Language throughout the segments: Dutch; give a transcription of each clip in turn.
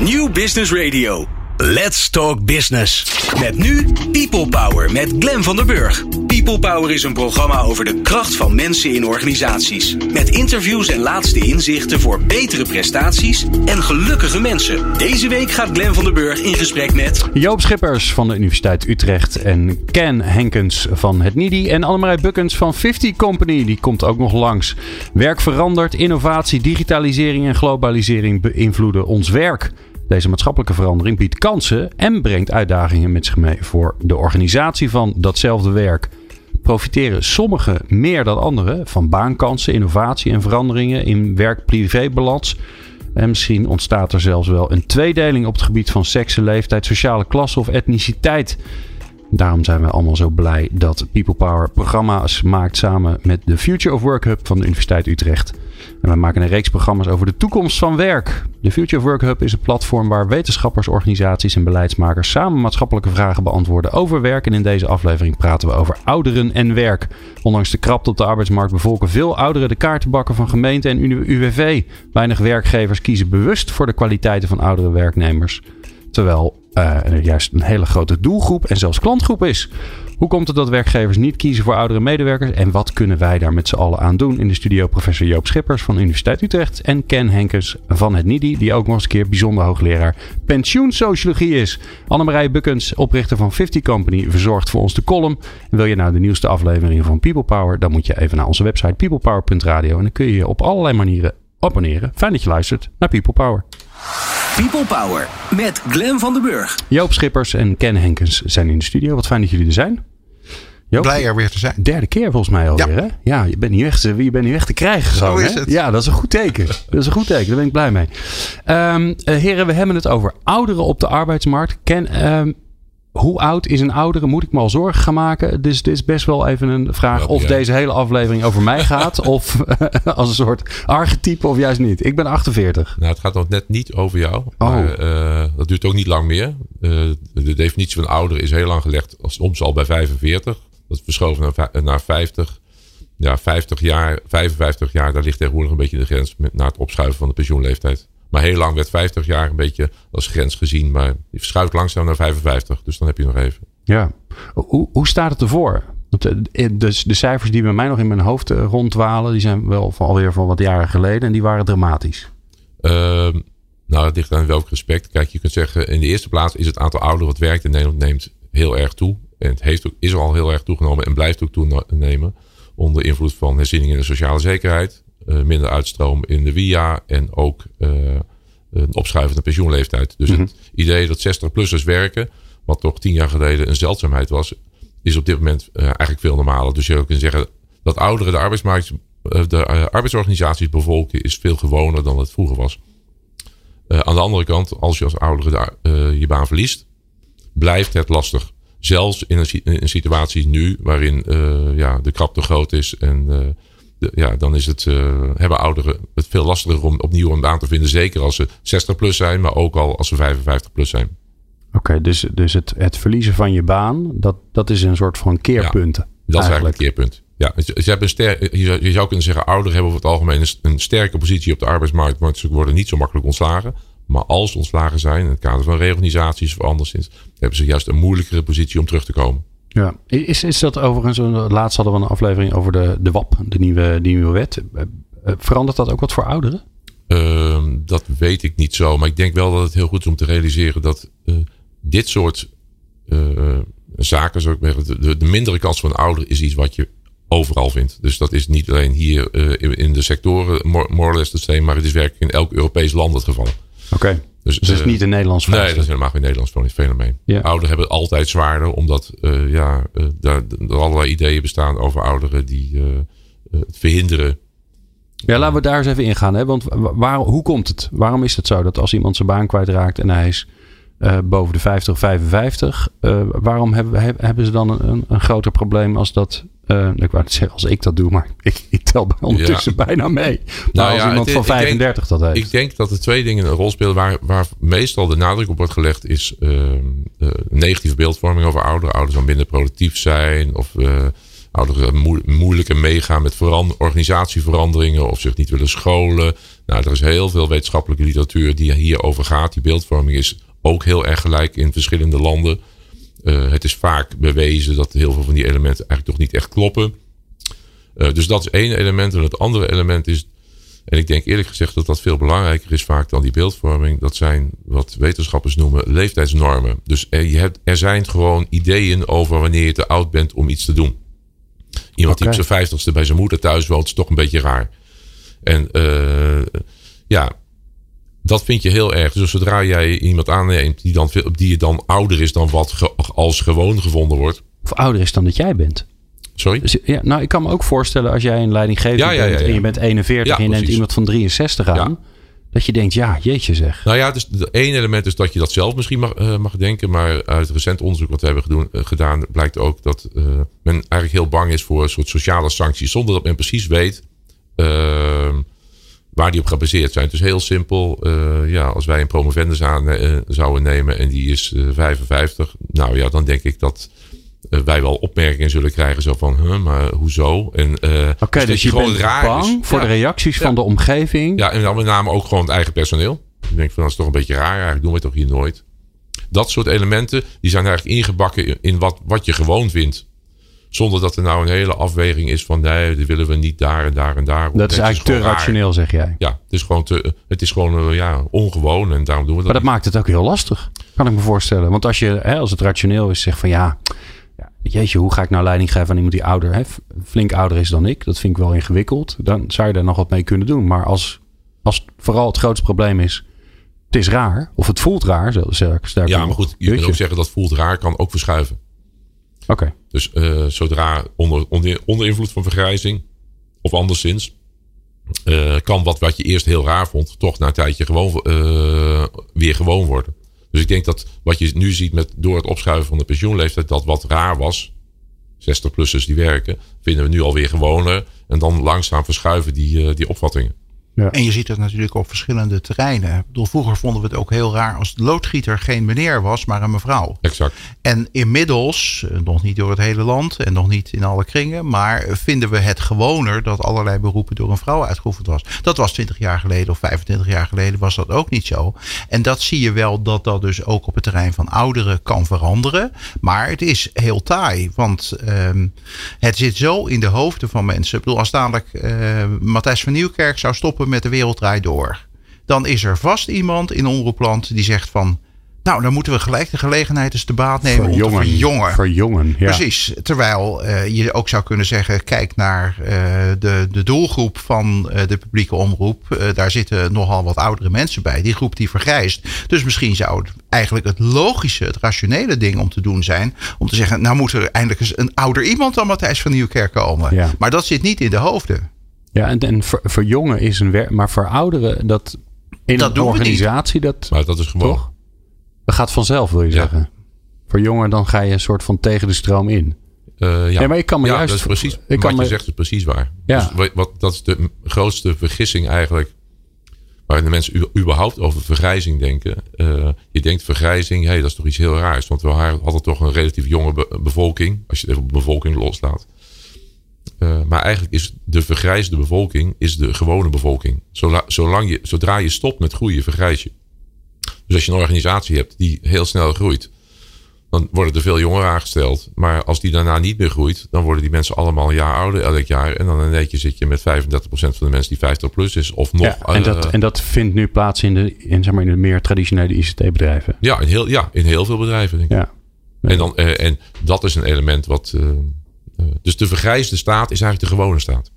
New Business Radio. Let's Talk Business. Met nu People Power met Glen van der Burg. People Power is een programma over de kracht van mensen in organisaties. Met interviews en laatste inzichten voor betere prestaties en gelukkige mensen. Deze week gaat Glen van der Burg in gesprek met... Joop Schippers van de Universiteit Utrecht en Ken Henkens van het NIDI. En Annemarij Bukkens van 50 Company, die komt ook nog langs. Werk verandert, innovatie, digitalisering en globalisering beïnvloeden ons werk. Deze maatschappelijke verandering biedt kansen en brengt uitdagingen met zich mee voor de organisatie van datzelfde werk. Profiteren sommigen meer dan anderen van baankansen, innovatie en veranderingen in werk-privé-balans. En misschien ontstaat er zelfs wel een tweedeling op het gebied van seks, leeftijd, sociale klasse of etniciteit. Daarom zijn we allemaal zo blij dat People Power programma's maakt samen met de Future of Work Hub van de Universiteit Utrecht. En we maken een reeks programma's over de toekomst van werk. De Future of Work Hub is een platform waar wetenschappers, organisaties en beleidsmakers samen maatschappelijke vragen beantwoorden over werk. En in deze aflevering praten we over ouderen en werk. Ondanks de krapte op de arbeidsmarkt bevolken veel ouderen de kaartenbakken van gemeente en UWV. Weinig werkgevers kiezen bewust voor de kwaliteiten van oudere werknemers. Terwijl er juist een hele grote doelgroep en zelfs klantgroep is. Hoe komt het dat werkgevers niet kiezen voor oudere medewerkers en wat kunnen wij daar met z'n allen aan doen? In de studio professor Joop Schippers van Universiteit Utrecht en Ken Henkens van het NIDI, die ook nog eens een keer bijzonder hoogleraar pensioensociologie is. Annemarij Bukkens, oprichter van 50 Company, verzorgt voor ons de column. Wil je nou de nieuwste aflevering van People Power, dan moet je even naar onze website peoplepower.radio en dan kun je je op allerlei manieren abonneren. Fijn dat je luistert naar People Power. People Power met Glen van den Burg. Joop Schippers en Ken Henkens zijn in de studio. Wat fijn dat jullie er zijn. Joop, Blij er weer te zijn. Derde keer volgens mij alweer. Ja, hè? ja je, bent niet weg te, je bent niet weg te krijgen. Zo gewoon, is hè? het. Ja, dat is een goed teken. Dat is een goed teken. Daar ben ik blij mee. Um, uh, heren, we hebben het over ouderen op de arbeidsmarkt. Ken, um, hoe oud is een oudere? Moet ik me al zorgen gaan maken? Dus dit is best wel even een vraag of deze hele aflevering over mij gaat. of als een soort archetype of juist niet. Ik ben 48. Nou, het gaat nog net niet over jou. Oh. Maar uh, dat duurt ook niet lang meer. Uh, de definitie van ouder is heel lang gelegd. Soms al bij 45. Dat is verschoven naar, naar 50. Ja, 50 jaar, 55 jaar. Daar ligt tegenwoordig een beetje de grens met, na het opschuiven van de pensioenleeftijd. Maar heel lang werd 50 jaar een beetje als grens gezien. Maar die verschuift langzaam naar 55. Dus dan heb je nog even. Ja. Hoe, hoe staat het ervoor? Dus de cijfers die bij mij nog in mijn hoofd ronddwalen, die zijn wel van alweer van wat jaren geleden en die waren dramatisch. Uh, nou, het ligt aan welk respect. Kijk, je kunt zeggen, in de eerste plaats is het aantal ouderen wat werkt in Nederland neemt heel erg toe. En het heeft ook, is al heel erg toegenomen en blijft ook toenemen. Onder invloed van herziening in de sociale zekerheid. Uh, minder uitstroom in de WIA en ook uh, een opschuivende pensioenleeftijd. Dus mm-hmm. het idee dat 60-plussers werken, wat toch tien jaar geleden een zeldzaamheid was, is op dit moment uh, eigenlijk veel normaler. Dus je kunt zeggen dat ouderen de, arbeidsmarkt, de arbeidsorganisaties bevolken is veel gewoner dan het vroeger was. aan de andere kant, als je als oudere de, je baan verliest, blijft het lastig. Zelfs in een, in een situatie nu waarin ja, de krap te groot is en ja, dan is het, uh, hebben ouderen het veel lastiger om opnieuw een baan te vinden. Zeker als ze 60 plus zijn, maar ook al als ze 55 plus zijn. Oké, okay, dus, dus het, het verliezen van je baan, dat, dat is een soort van keerpunt. Ja, dat is eigenlijk een keerpunt. Ja, ze hebben een ster, je, zou, je zou kunnen zeggen, ouderen hebben over het algemeen een, een sterke positie op de arbeidsmarkt, want ze worden niet zo makkelijk ontslagen. Maar als ze ontslagen zijn, in het kader van reorganisaties of anderszins, hebben ze juist een moeilijkere positie om terug te komen. Ja, is, is dat overigens, laatst hadden we een aflevering over de, de WAP, de nieuwe, die nieuwe wet. Verandert dat ook wat voor ouderen? Uh, dat weet ik niet zo, maar ik denk wel dat het heel goed is om te realiseren dat uh, dit soort uh, zaken, zou ik zeggen, de, de mindere kans van een ouder is iets wat je overal vindt. Dus dat is niet alleen hier uh, in de sectoren more, more or less the same, maar het is werkelijk in elk Europees land het geval. Oké. Okay. Dus, dus het is niet een Nederlands fenomeen? Nee, dat is helemaal geen Nederlands fenomeen. Ja. Ouderen hebben het altijd zwaarder, omdat uh, ja, uh, daar, er allerlei ideeën bestaan over ouderen die het verhinderen. Ja, laten we daar eens even ingaan. Hè? Want waar, hoe komt het? Waarom is het zo dat als iemand zijn baan kwijtraakt en hij is boven de 50 of 55, waarom hebben, hebben ze dan een, een groter probleem als dat uh, ik wou niet zeggen als ik dat doe, maar ik, ik tel ondertussen ja. bijna mee. Maar nou als ja, iemand het, van 35 denk, dat heeft. Ik denk dat er twee dingen een rol spelen waar, waar meestal de nadruk op wordt gelegd is uh, uh, negatieve beeldvorming over ouderen. Ouderen zou minder productief zijn of ouderen moe, moeilijker meegaan met verander, organisatieveranderingen of zich niet willen scholen. Nou, er is heel veel wetenschappelijke literatuur die hierover gaat. Die beeldvorming is ook heel erg gelijk in verschillende landen. Uh, het is vaak bewezen dat heel veel van die elementen eigenlijk toch niet echt kloppen. Uh, dus dat is één element. En het andere element is, en ik denk eerlijk gezegd dat dat veel belangrijker is vaak dan die beeldvorming. Dat zijn wat wetenschappers noemen leeftijdsnormen. Dus er, je hebt, er zijn gewoon ideeën over wanneer je te oud bent om iets te doen. Iemand die op zijn vijftigste bij zijn moeder thuis woont, is toch een beetje raar. En uh, ja, dat vind je heel erg. Dus zodra jij iemand aanneemt die, dan, die dan ouder is dan wat als gewoon gevonden wordt. Of ouder is dan dat jij bent. Sorry? Dus, ja, nou, ik kan me ook voorstellen als jij een leidinggever ja, bent en je bent 41 en je neemt iemand van 63 aan. Dat je denkt, ja, jeetje zeg. Nou ja, dus één element is dat je dat zelf misschien mag, uh, mag denken. Maar uit recent onderzoek wat we hebben gedoen, uh, gedaan, blijkt ook dat uh, men eigenlijk heel bang is voor een soort sociale sancties. Zonder dat men precies weet ehm, waar die op gebaseerd zijn. Het is heel simpel. ja, als wij een promovendus aan zouden nemen en die is 55. Nou ja, dan denk ik dat wij wel opmerkingen zullen krijgen. Zo van, huh, maar hoezo? En, uh, Oké, okay, dus, dus je gewoon raar bang is. voor de reacties van de omgeving. Ja, en dan met name ook gewoon het eigen personeel. Ik denk van, dat is toch een beetje raar. Eigenlijk doen we het toch hier nooit. Dat soort elementen, die zijn eigenlijk ingebakken in wat, wat je gewoon vindt. Zonder dat er nou een hele afweging is van nee, die willen we niet daar en daar en daar. Dat is eigenlijk te rationeel, zeg jij. Ja, het is gewoon, te, het is gewoon ja, ongewoon en daarom doen we dat. Maar dat maakt het ook heel lastig, kan ik me voorstellen. Want als, je, hè, als het rationeel is, zeg van ja, jeetje, hoe ga ik nou leiding geven aan iemand die ouder, hè, flink ouder is dan ik? Dat vind ik wel ingewikkeld. Dan zou je daar nog wat mee kunnen doen. Maar als, als vooral het grootste probleem is, het is raar, of het voelt raar, sterk, Ja, maar goed, je kunt ook zeggen dat voelt raar kan ook verschuiven. Dus uh, zodra onder, onder, onder invloed van vergrijzing, of anderszins, uh, kan wat, wat je eerst heel raar vond, toch na een tijdje gewoon uh, weer gewoon worden. Dus ik denk dat wat je nu ziet met, door het opschuiven van de pensioenleeftijd, dat wat raar was, 60-plussers die werken, vinden we nu alweer gewoner. En dan langzaam verschuiven die, die opvattingen. Ja. En je ziet het natuurlijk op verschillende terreinen. Ik bedoel, vroeger vonden we het ook heel raar als de loodgieter geen meneer was, maar een mevrouw. Exact. En inmiddels, eh, nog niet door het hele land en nog niet in alle kringen, maar vinden we het gewoner dat allerlei beroepen door een vrouw uitgeoefend was. Dat was 20 jaar geleden of 25 jaar geleden was dat ook niet zo. En dat zie je wel dat dat dus ook op het terrein van ouderen kan veranderen. Maar het is heel taai, want uh, het zit zo in de hoofden van mensen. Ik bedoel, als dadelijk uh, Matthijs van Nieuwkerk zou stoppen met de wereld draait door. Dan is er vast iemand in Omroepland die zegt van... Nou, dan moeten we gelijk de gelegenheid eens te baat nemen om te verjongen. Verjongen, ja. Precies. Terwijl uh, je ook zou kunnen zeggen, kijk naar uh, de, de doelgroep van uh, de publieke omroep. daar zitten nogal wat oudere mensen bij. Die groep die vergrijst. Dus misschien zou het eigenlijk het logische, het rationele ding om te doen zijn. Om te zeggen, nou moet er eindelijk eens een ouder iemand dan Matthijs van Nieuwkerk komen. Ja. Maar dat zit niet in de hoofden. Ja, en, en jongen is een werk, maar voor ouderen, dat in dat een organisatie, dat. Maar dat is gewoon. Toch? Dat gaat vanzelf, wil je zeggen. Voor jongen, dan ga je een soort van tegen de stroom in. Uh, ja. maar ik kan me ja, juist. Dat is precies, ik wat je zegt is precies waar. Ja. Dus wat, dat is de grootste vergissing eigenlijk. Waar de mensen überhaupt over vergrijzing denken. Uh, je denkt vergrijzing, hey, dat is toch iets heel raars. Want we hadden toch een relatief jonge bevolking. Als je het even op bevolking loslaat. Uh, maar eigenlijk is de vergrijsde bevolking is de gewone bevolking. Zolang je, zodra je stopt met groeien, vergrijs je. Dus als je een organisatie hebt die heel snel groeit, dan worden er veel jongeren aangesteld. Maar als die daarna niet meer groeit, dan worden die mensen allemaal een jaar ouder elk jaar. En dan een je zit je met 35% van de mensen die 50 plus is. Of nog. Ja, en, dat, uh, en dat vindt nu plaats in de, in, zeg maar, in de meer traditionele ICT-bedrijven. Ja, in heel, ja, in heel veel bedrijven. Denk ik. Ja. En, dan, uh, en dat is een element wat. Eh, dus de vergrijsde staat is eigenlijk de gewone staat.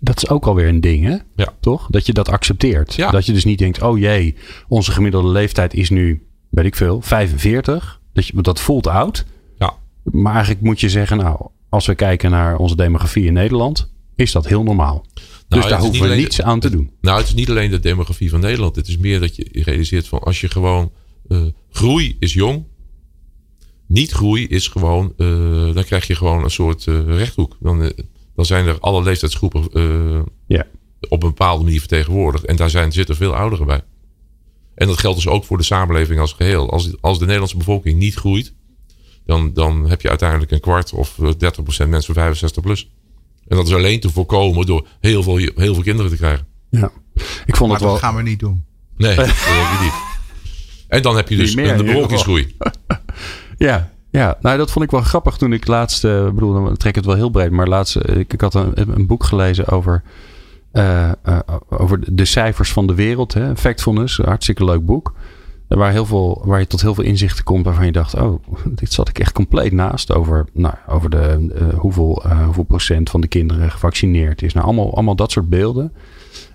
Dat is ook alweer een ding, hè? Ja. Toch? Dat je dat accepteert. Ja. Dat je dus niet denkt, oh jee, onze gemiddelde leeftijd is nu, weet ik veel, 45. Dat, je, dat voelt oud. Ja. Maar eigenlijk moet je zeggen, nou, als we kijken naar onze demografie in Nederland, is dat heel normaal. Nou, dus daar hoeven we niets aan te doen. Nou, het is niet alleen de demografie van Nederland. Het is meer dat je realiseert van als je gewoon uh, groei is jong, niet groei is gewoon, uh, dan krijg je gewoon een soort uh, rechthoek. Dan, uh, dan zijn er alle leeftijdsgroepen ja. op een bepaalde manier vertegenwoordigd. En daar zijn, zitten veel ouderen bij. En dat geldt dus ook voor de samenleving als geheel. Als, als de Nederlandse bevolking niet groeit, dan, dan heb je uiteindelijk een kwart of 30% mensen van 65 plus. En dat is alleen te voorkomen door heel veel, heel veel kinderen te krijgen. Ja. Ik vond het maar wel. dat gaan we niet doen. Nee, dat denk ik niet. En dan heb je dus een bevolkingsgroei. Ja, ja, nou dat vond ik wel grappig toen ik laatst, eh, ik bedoel, dan trek het wel heel breed, maar laatst, eh, ik, ik had een, een boek gelezen over, eh, over de cijfers van de wereld, hè, Factfulness, een hartstikke leuk boek. Waar, heel veel, waar je tot heel veel inzichten komt waarvan je dacht, oh, dit zat ik echt compleet naast. Over, nou, over de, hoeveel, hoeveel procent van de kinderen gevaccineerd is. Nou, allemaal, allemaal dat soort beelden.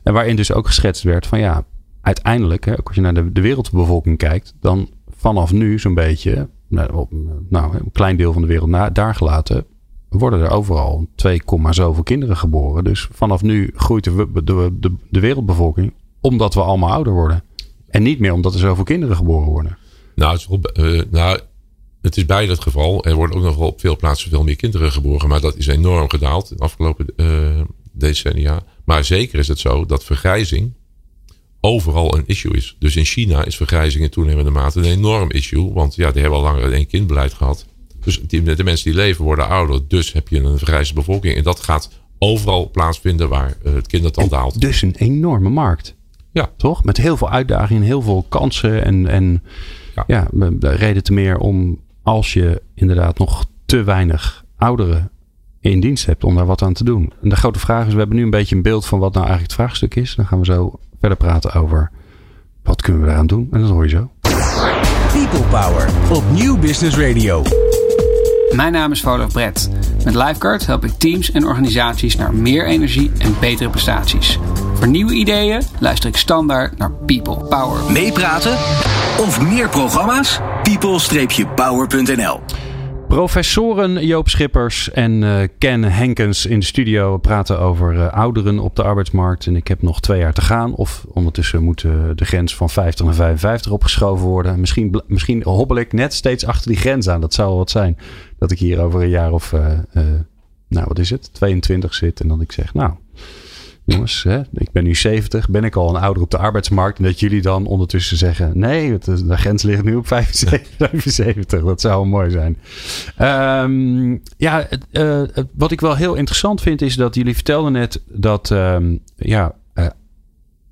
En waarin dus ook geschetst werd van ja, uiteindelijk, hè, ook als je naar de, de wereldbevolking kijkt, dan vanaf nu zo'n beetje, nou, nou, een klein deel van de wereld na, daar gelaten, worden er overal 2, zoveel kinderen geboren. Dus vanaf nu groeit de, de, de, wereldbevolking omdat we allemaal ouder worden. En niet meer omdat er zoveel kinderen geboren worden. Nou, het is, wel, eh, nou, het is beide het geval. Er worden ook nog wel op veel plaatsen veel meer kinderen geboren. Maar dat is enorm gedaald de afgelopen eh, decennia. Maar zeker is het zo dat vergrijzing overal een issue is. Dus in China is vergrijzing in toenemende mate een enorm issue. Want ja, die hebben al langer een één kindbeleid gehad. Dus die, de mensen die leven worden ouder. Dus heb je een vergrijzende bevolking. En dat gaat overal plaatsvinden waar eh, het kindertal daalt. Dus een enorme markt. Ja. Toch? Met heel veel uitdagingen, heel veel kansen. En, en Ja. ja, de- de reden te meer om als je inderdaad nog te weinig ouderen in dienst hebt om daar wat aan te doen. En de grote vraag is, we hebben nu een beetje een beeld van wat nou eigenlijk het vraagstuk is. Dan gaan we zo verder praten over wat kunnen we eraan doen. En dat hoor je zo. People Power op Nieuw Business Radio. Mijn naam is Volof Brett. Met Lifeguard help ik teams en organisaties naar meer energie en betere prestaties. Voor nieuwe ideeën luister ik standaard naar People Power. Meepraten of meer programma's? people-power.nl Professoren Joop Schippers en eh, Ken Henkens in de studio praten over eh, ouderen op de arbeidsmarkt. En ik heb nog twee jaar te gaan. Of ondertussen moet de grens van 50 naar 55 opgeschoven worden. Misschien, misschien hobbel ik net steeds achter die grens aan. Dat zou wel wat zijn. Dat ik hier over een jaar of, eh, nou wat is het, 22 zit. En dan ik zeg, nou jongens, hè, ik ben nu 70. Ben ik al een ouder op de arbeidsmarkt? En dat jullie dan ondertussen zeggen, nee, het, de grens ligt nu op 75. 75. Dat zou mooi zijn. Ehm, ja, eh, wat ik wel heel interessant vind is dat jullie vertelden net dat ehm, ja, eh,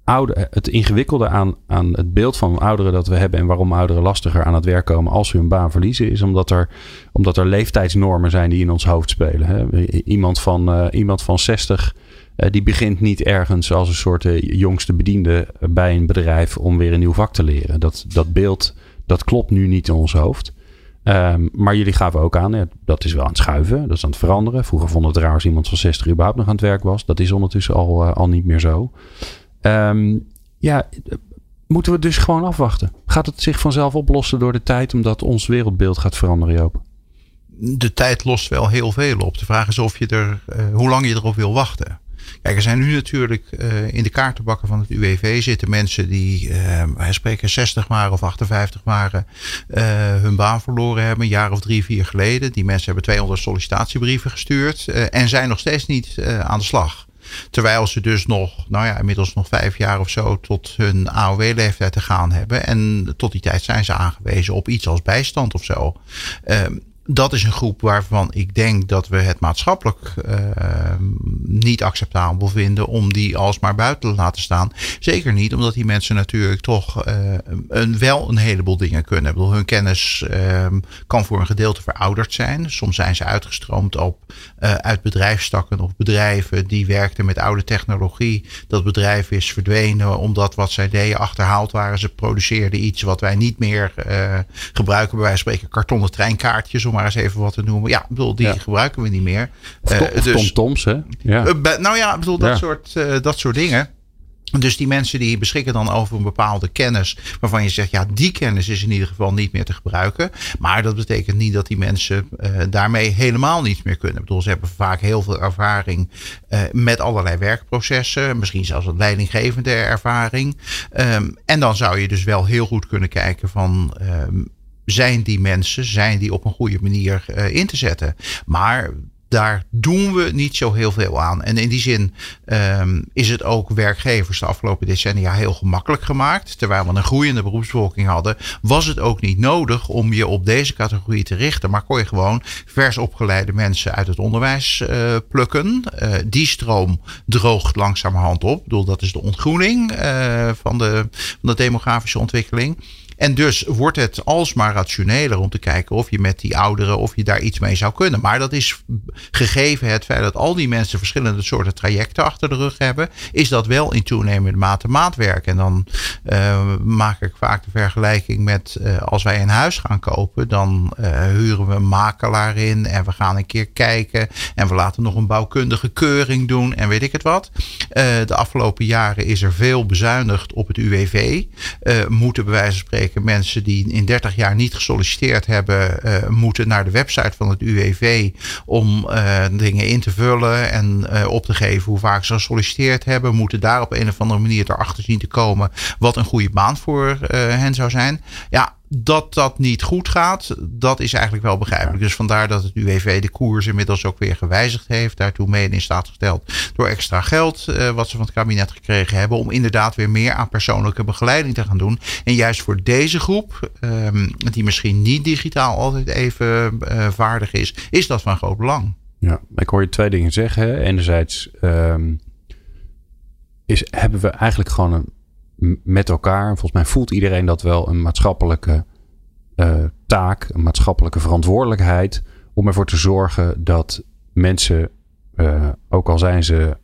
ouder, het ingewikkelde aan, aan het beeld van ouderen dat we hebben en waarom ouderen lastiger aan het werk komen als ze hun baan verliezen, is omdat er, omdat er leeftijdsnormen zijn die in ons hoofd spelen. Hè. Iemand, van, eh, iemand van 60 eh, die begint niet ergens als een soort eh, jongste bediende bij een bedrijf om weer een nieuw vak te leren. Dat, dat beeld dat klopt nu niet in ons hoofd. Ehm, maar jullie gaven ook aan, dat is wel aan het schuiven, dat is aan het veranderen. Vroeger vonden het raar als iemand van 60 überhaupt nog aan het werk was. Dat is ondertussen al, eh, al niet meer zo. Ehm, ja, eh, moeten we dus gewoon afwachten? Gaat het zich vanzelf oplossen door de tijd, omdat ons wereldbeeld gaat veranderen, Joop? de tijd lost wel heel veel op. De vraag is of je er, eh, hoe lang je erop wil wachten. Kijk, er zijn nu natuurlijk eh, in de kaartenbakken van het UWV zitten mensen die, eh, wij spreken 60 waren of 58 waren, eh, hun baan verloren hebben, een jaar of drie, vier geleden. Die mensen hebben 200 sollicitatiebrieven gestuurd eh, en zijn nog steeds niet aan de slag. Terwijl ze dus nog, nou ja, inmiddels nog vijf jaar of zo tot hun AOW-leeftijd te gaan hebben. En tot die tijd zijn ze aangewezen op iets als bijstand of zo. Ehm, dat is een groep waarvan ik denk dat we het maatschappelijk uh, niet acceptabel vinden om die alsmaar buiten te laten staan. Zeker niet, omdat die mensen natuurlijk toch uh, een, wel een heleboel dingen kunnen. Bedoel, hun kennis uh, kan voor een gedeelte verouderd zijn. Soms zijn ze uitgestroomd op uh, uit bedrijfstakken of bedrijven die werkten met oude technologie. Dat bedrijf is verdwenen omdat wat zij deden achterhaald waren. Ze produceerden iets wat wij niet meer gebruiken. Bij wijze van spreken kartonnen treinkaartjes, om maar eens even wat te noemen. Ja, ik bedoel, die ja. gebruiken we niet meer. Of, to, of dus, Toms, hè? Ja. Uh, nou ja, ik bedoel, dat, soort, uh, dat soort dingen. Dus die mensen die beschikken dan over een bepaalde kennis. Waarvan je zegt, ja, die kennis is in ieder geval niet meer te gebruiken. Maar dat betekent niet dat die mensen uh, daarmee helemaal niets meer kunnen. Ik bedoel, ze hebben vaak heel veel ervaring uh, met allerlei werkprocessen. Misschien zelfs een leidinggevende ervaring. Um, en dan zou je dus wel heel goed kunnen kijken van. Um, zijn die mensen, zijn die op een goede manier uh, in te zetten? Maar daar doen we niet zo heel veel aan. En in die zin um, is het ook werkgevers de afgelopen decennia heel gemakkelijk gemaakt. Terwijl we een groeiende beroepsbevolking hadden, was het ook niet nodig om je op deze categorie te richten. Maar kon je gewoon vers opgeleide mensen uit het onderwijs uh, plukken. Uh, die stroom droogt langzamerhand op. Ik bedoel, dat is de ontgroening van, de, van de demografische ontwikkeling. En dus wordt het alsmaar rationeler om te kijken of je met die ouderen, of je daar iets mee zou kunnen. Maar dat is gegeven het feit dat al die mensen verschillende soorten trajecten achter de rug hebben, is dat wel in toenemende mate maatwerk. En dan uh, maak ik vaak de vergelijking met uh, als wij een huis gaan kopen, dan uh, huren we een makelaar in en we gaan een keer kijken en we laten nog een bouwkundige keuring doen en weet ik het wat. de afgelopen jaren is er veel bezuinigd op het UWV. moeten bij wijze van spreken mensen die in 30 jaar niet gesolliciteerd hebben, uh, moeten naar de website van het UWV om uh, dingen in te vullen en uh, op te geven hoe vaak ze gesolliciteerd hebben. Moeten daar op een of andere manier erachter zien te komen wat een goede baan voor hen zou zijn. Ja, dat dat niet goed gaat, dat is eigenlijk wel begrijpelijk. Dus vandaar dat het UWV de koers inmiddels ook weer gewijzigd heeft. Daartoe mede in staat gesteld door extra geld uh, wat ze van het kabinet gekregen hebben. Om inderdaad weer meer aan persoonlijke begeleiding te gaan doen. En juist voor deze groep, um, die misschien niet digitaal altijd even uh, vaardig is, is dat van groot belang. Ja, ik hoor je twee dingen zeggen. Enerzijds um, is, hebben we eigenlijk gewoon een met elkaar. Volgens mij voelt iedereen dat wel een maatschappelijke uh, taak, een maatschappelijke verantwoordelijkheid. Om ervoor te zorgen dat mensen, uh, ook al zijn ze,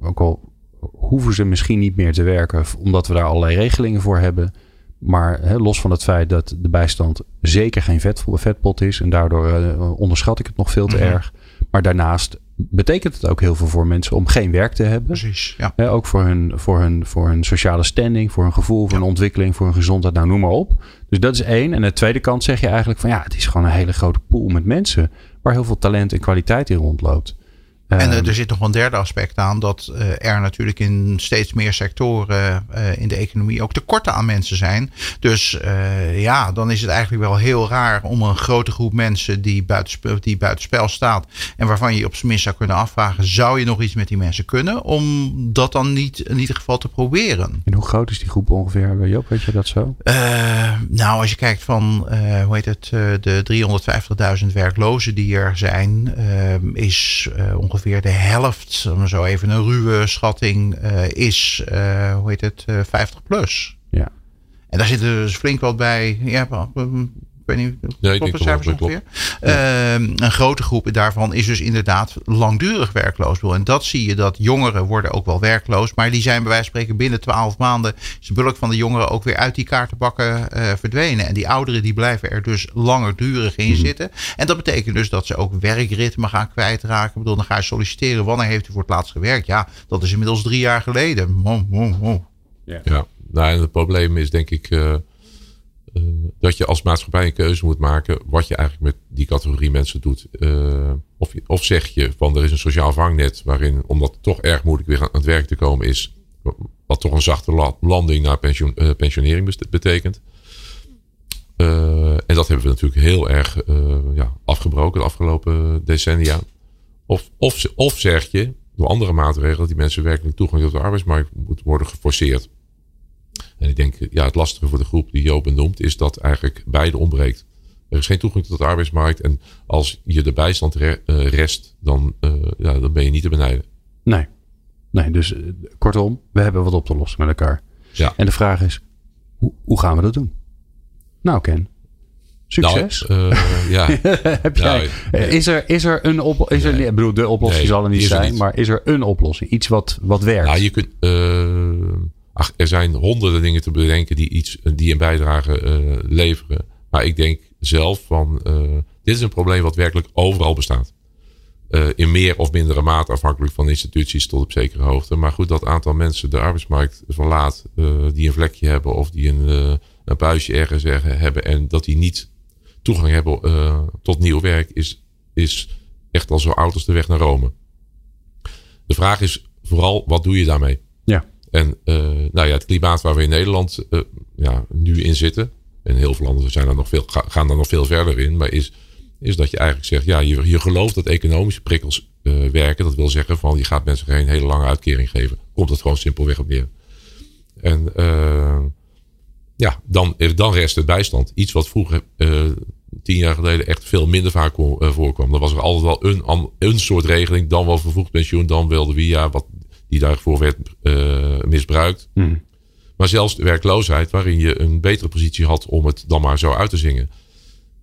ook al hoeven ze misschien niet meer te werken, omdat we daar allerlei regelingen voor hebben. Maar los van het feit dat de bijstand zeker geen vetpot is. En daardoor uh, onderschat ik het nog veel te mm -hmm. erg. Maar daarnaast betekent het ook heel veel voor mensen om geen werk te hebben. Precies, ja. He, ook voor hun, voor, hun, voor hun sociale standing, voor hun gevoel, voor ja. hun ontwikkeling, voor hun gezondheid, nou noem maar op. Dus dat is één. En aan de tweede kant zeg je eigenlijk van ja, het is gewoon een hele grote pool met mensen waar heel veel talent en kwaliteit in rondloopt. En uh, er zit nog een derde aspect aan dat uh, er natuurlijk in steeds meer sectoren uh, in de economie ook tekorten aan mensen zijn. Dus ja, dan is het eigenlijk wel heel raar om een grote groep mensen die buitenspel, die buitenspel staat en waarvan je op zijn minst zou kunnen afvragen, zou je nog iets met die mensen kunnen? Om dat dan niet in ieder geval te proberen. En hoe groot is die groep ongeveer, Joop? Weet je dat zo? nou, als je kijkt van, hoe heet het, de 350.000 werklozen die er zijn, is ongeveer ongeveer de helft, om zo even een ruwe schatting, uh, is, uh, hoe heet het, uh, 50 plus. Ja. En daar zit er dus flink wat bij. Ja, weet niet, nee, klopt de cijfers ongeveer? Ja. Uh, een grote groep daarvan is dus inderdaad langdurig werkloos. En dat zie je dat jongeren worden ook wel werkloos. Maar die zijn bij wijze van spreken binnen twaalf maanden... is de bulk van de jongeren ook weer uit die kaartenbakken uh, verdwenen. En die ouderen die blijven er dus langdurig in mm. zitten. En dat betekent dus dat ze ook werkritme gaan kwijtraken. Ik bedoel, dan ga je solliciteren. Wanneer heeft u voor het laatst gewerkt? Ja, dat is inmiddels drie jaar geleden. Ja. ja, nou en het probleem is denk ik... Uh, dat je als maatschappij een keuze moet maken wat je eigenlijk met die categorie mensen doet. Uh, of, of zeg je van er is een sociaal vangnet waarin, omdat het toch erg moeilijk weer aan het werk te komen is, wat toch een zachte landing naar pensioen, uh, pensionering betekent. en dat hebben we natuurlijk heel erg ja, afgebroken de afgelopen decennia. Of, of, of zeg je door andere maatregelen dat die mensen werkelijk toegang tot de arbeidsmarkt moeten worden geforceerd. En ik denk, ja, het lastige voor de groep die Joop benoemt, is dat eigenlijk beide ontbreekt. Er is geen toegang tot de arbeidsmarkt. En als je de bijstand re uh, rest, dan, uh, ja, dan ben je niet te benijden. Nee. Nee, dus uh, kortom, we hebben wat op te lossen met elkaar. Ja. En de vraag is, hoe, hoe gaan we dat doen? Nou, Ken. Succes. Nou, ja. Heb jij, nou, is, er, is er een oplossing? Is er, nee. Ik bedoel, de oplossing nee, zal er niet zijn, niet. maar is er een oplossing? Iets wat, wat werkt? Nou, je kunt Ach, er zijn honderden dingen te bedenken die, iets, die een bijdrage uh, leveren. Maar ik denk zelf van, uh, dit is een probleem wat werkelijk overal bestaat. Uh, in meer of mindere mate afhankelijk van instituties tot op zekere hoogte. Maar goed, dat aantal mensen de arbeidsmarkt verlaat die een vlekje hebben of die een, een puistje ergens hebben en dat die niet toegang hebben tot nieuw werk is, is echt al zo oud als de weg naar Rome. De vraag is vooral, wat doe je daarmee? Ja. En uh, nou ja, het klimaat waar we in Nederland uh, ja, nu in zitten. En heel veel landen zijn er nog veel, gaan daar nog veel verder in. Maar is is dat je eigenlijk zegt, ja, je, gelooft dat economische prikkels uh, werken. Dat wil zeggen van je gaat mensen geen hele lange uitkering geven. Komt het gewoon simpelweg op neer. En ja, dan, dan rest het bijstand. Iets wat vroeger tien jaar geleden echt veel minder vaak voorkwam. Dan was er altijd wel een, een soort regeling. Dan wel vervoegd pensioen, dan wel de WIA, wat die daarvoor werd misbruikt. Hmm. Maar zelfs de werkloosheid, waarin je een betere positie had om het dan maar zo uit te zingen.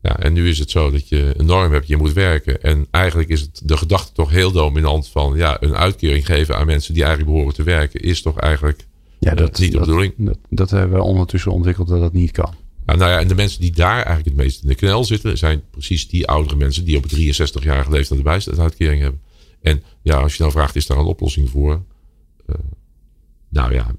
Ja, en nu is het zo dat je een norm hebt, je moet werken. En eigenlijk is het de gedachte toch heel dominant van ja, een uitkering geven aan mensen die eigenlijk behoren te werken, is toch eigenlijk ja, eh, dat, niet de bedoeling. Dat, dat, hebben we ondertussen ontwikkeld dat dat niet kan. Nou ja, en de mensen die daar eigenlijk het meest in de knel zitten, zijn precies die oudere mensen die op 63-jarige leeftijd de bijstandsuitkering hebben. En ja, als je dan vraagt, is daar een oplossing voor? Uh, nou ja,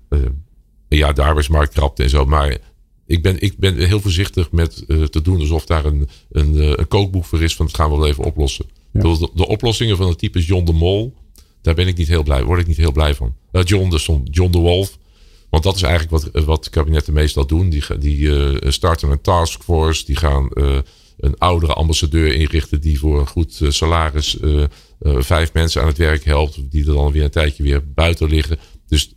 ja, de arbeidsmarkt krapt en zo. Maar ik ben, ik ben heel voorzichtig met uh, te doen alsof daar een, een, uh, een kookboek voor is van het gaan we wel even oplossen. De, de, oplossingen van het type John de Mol, daar ben ik niet heel blij, word ik niet heel blij van. Uh, John, de, John de Wolf. Want dat is eigenlijk wat, wat kabinetten meestal doen. Die, die starten een taskforce, die gaan een oudere ambassadeur inrichten die voor een goed salaris vijf mensen aan het werk helpt, die er dan weer een tijdje weer buiten liggen. Dus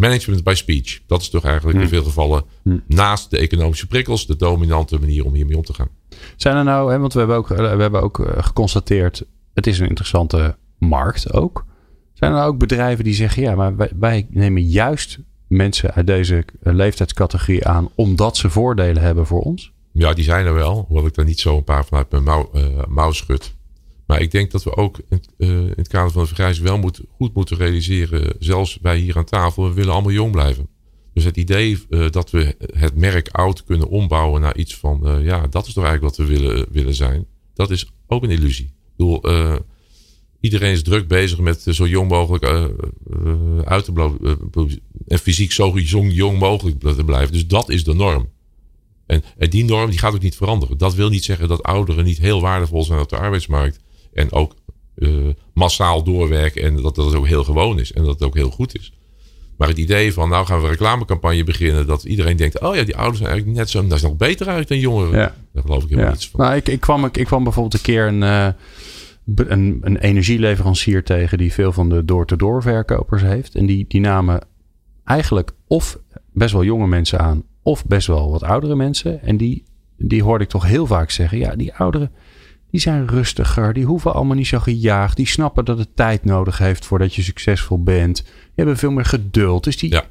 management by speech. Dat is toch eigenlijk in veel gevallen naast de economische prikkels de dominante manier om hiermee om te gaan. Zijn er nou, hè, want we hebben ook, we hebben ook eh, geconstateerd, het is een interessante markt ook. Zijn er nou ook bedrijven die zeggen, ja, maar wij, wij nemen juist mensen uit deze eh, leeftijdscategorie aan omdat ze voordelen hebben voor ons? Ja, die zijn er wel. Hoewel ik daar niet zo een paar vanuit mijn mouw, uh, mouw schud. Maar ik denk dat we ook in, uh, in het kader van de vergrijzing wel moet, goed moeten realiseren, zelfs wij hier aan tafel, we willen allemaal jong blijven. Dus het idee uh, dat we het merk oud kunnen ombouwen naar iets van, ja, dat is toch eigenlijk wat we willen, willen zijn. Dat is ook een illusie. Ik bedoel, iedereen is druk bezig met zo jong mogelijk uit te blijven. en fysiek zo jong, jong mogelijk te blijven. Dus dat is de norm. En, en die norm die gaat ook niet veranderen. Dat wil niet zeggen dat ouderen niet heel waardevol zijn op de arbeidsmarkt. En ook uh, massaal doorwerken en dat dat ook heel gewoon is. En dat het ook heel goed is. Maar het idee van nou gaan we een reclamecampagne beginnen. Dat iedereen denkt, oh ja, die ouders zijn eigenlijk net zo. Dat is nog beter eigenlijk dan jongeren. Ja. Daar geloof ik helemaal ja. van. Nou, ik, ik, kwam, ik, ik kwam bijvoorbeeld een keer een, uh, een, een energieleverancier tegen. Die veel van de door-to-door verkopers heeft. En die, die namen eigenlijk of best wel jonge mensen aan. Of best wel wat oudere mensen. En die, die hoorde ik toch heel vaak zeggen. Ja, die ouderen die zijn rustiger. Die hoeven allemaal niet zo gejaagd. Die snappen dat het tijd nodig heeft voordat je succesvol bent. Die hebben veel meer geduld. Dus die, ja.